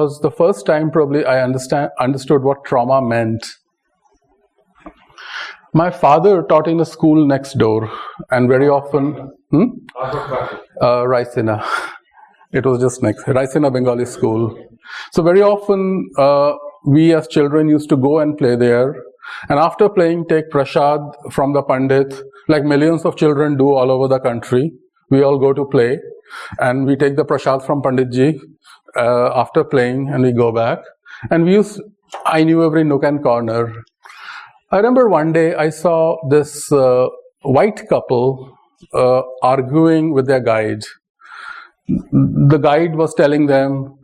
was the first time probably I understand understood what trauma meant. My father taught in a school next door, and very often, hmm? uh, Raisina. It was just next, Raisina Bengali school. So very often, uh, we as children used to go and play there, and after playing, take prasad from the pandit, like millions of children do all over the country. We all go to play, and we take the prasad from Panditji uh, after playing, and we go back. And we used, I knew every nook and corner. I remember one day I saw this uh, white couple uh, arguing with their guide. The guide was telling them,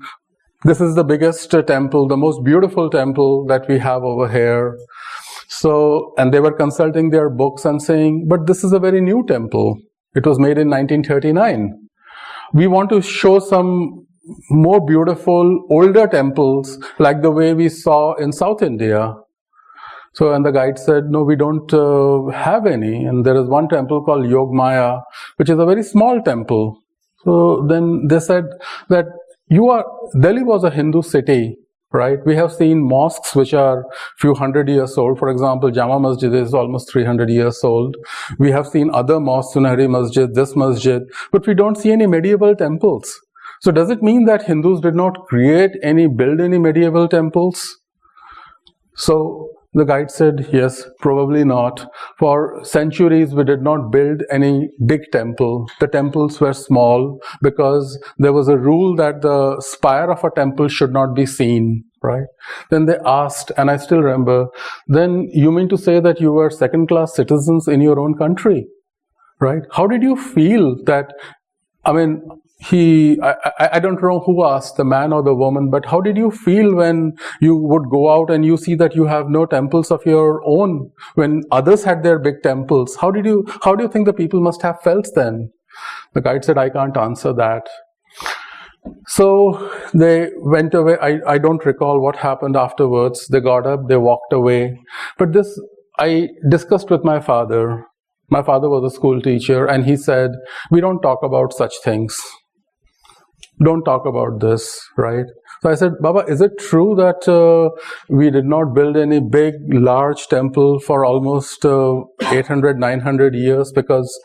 This is the biggest temple, the most beautiful temple that we have over here. So, and they were consulting their books and saying, But this is a very new temple. It was made in 1939. We want to show some more beautiful older temples like the way we saw in South India. So, and the guide said, no, we don't uh, have any. And there is one temple called Yogmaya, which is a very small temple. So then they said that you are, Delhi was a Hindu city, right? We have seen mosques which are few hundred years old. For example, Jama Masjid is almost 300 years old. We have seen other mosques, Sunahri Masjid, this masjid, but we don't see any medieval temples. So does it mean that Hindus did not create any, build any medieval temples? So the guide said, yes, probably not. For centuries, we did not build any big temple. The temples were small because there was a rule that the spire of a temple should not be seen, right? Then they asked, and I still remember, then you mean to say that you were second class citizens in your own country? Right? How did you feel that I mean, he I, I don't know who asked the man or the woman but how did you feel when you would go out and you see that you have no temples of your own when others had their big temples? How did you how do you think the people must have felt then? The guide said i can't answer that. So they went away. I, I don't recall what happened afterwards. They got up they walked away. But this i discussed with my father my father was a school teacher and he said we don't talk about such things don't talk about this, right? So I said, Baba, is it true that uh, we did not build any big, large temple for almost uh, 800, 900 years because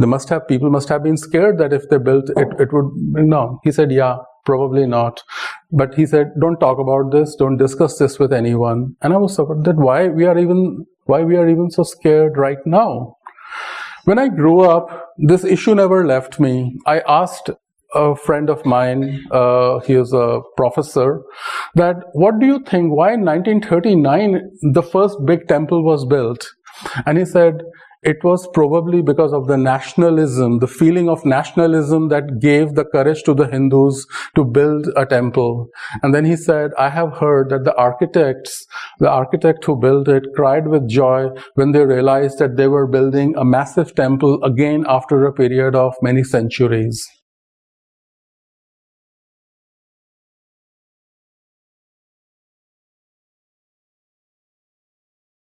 they must have, people must have been scared that if they built it, it would, no. He said, yeah, probably not. But he said, don't talk about this, don't discuss this with anyone. And I was surprised that why we are even, why we are even so scared right now. When I grew up, this issue never left me. I asked a friend of mine, uh, he is a professor, that what do you think, why in 1939 the first big temple was built? And he said, it was probably because of the nationalism, the feeling of nationalism that gave the courage to the Hindus to build a temple. And then he said, I have heard that the architects, the architect who built it cried with joy when they realized that they were building a massive temple again after a period of many centuries.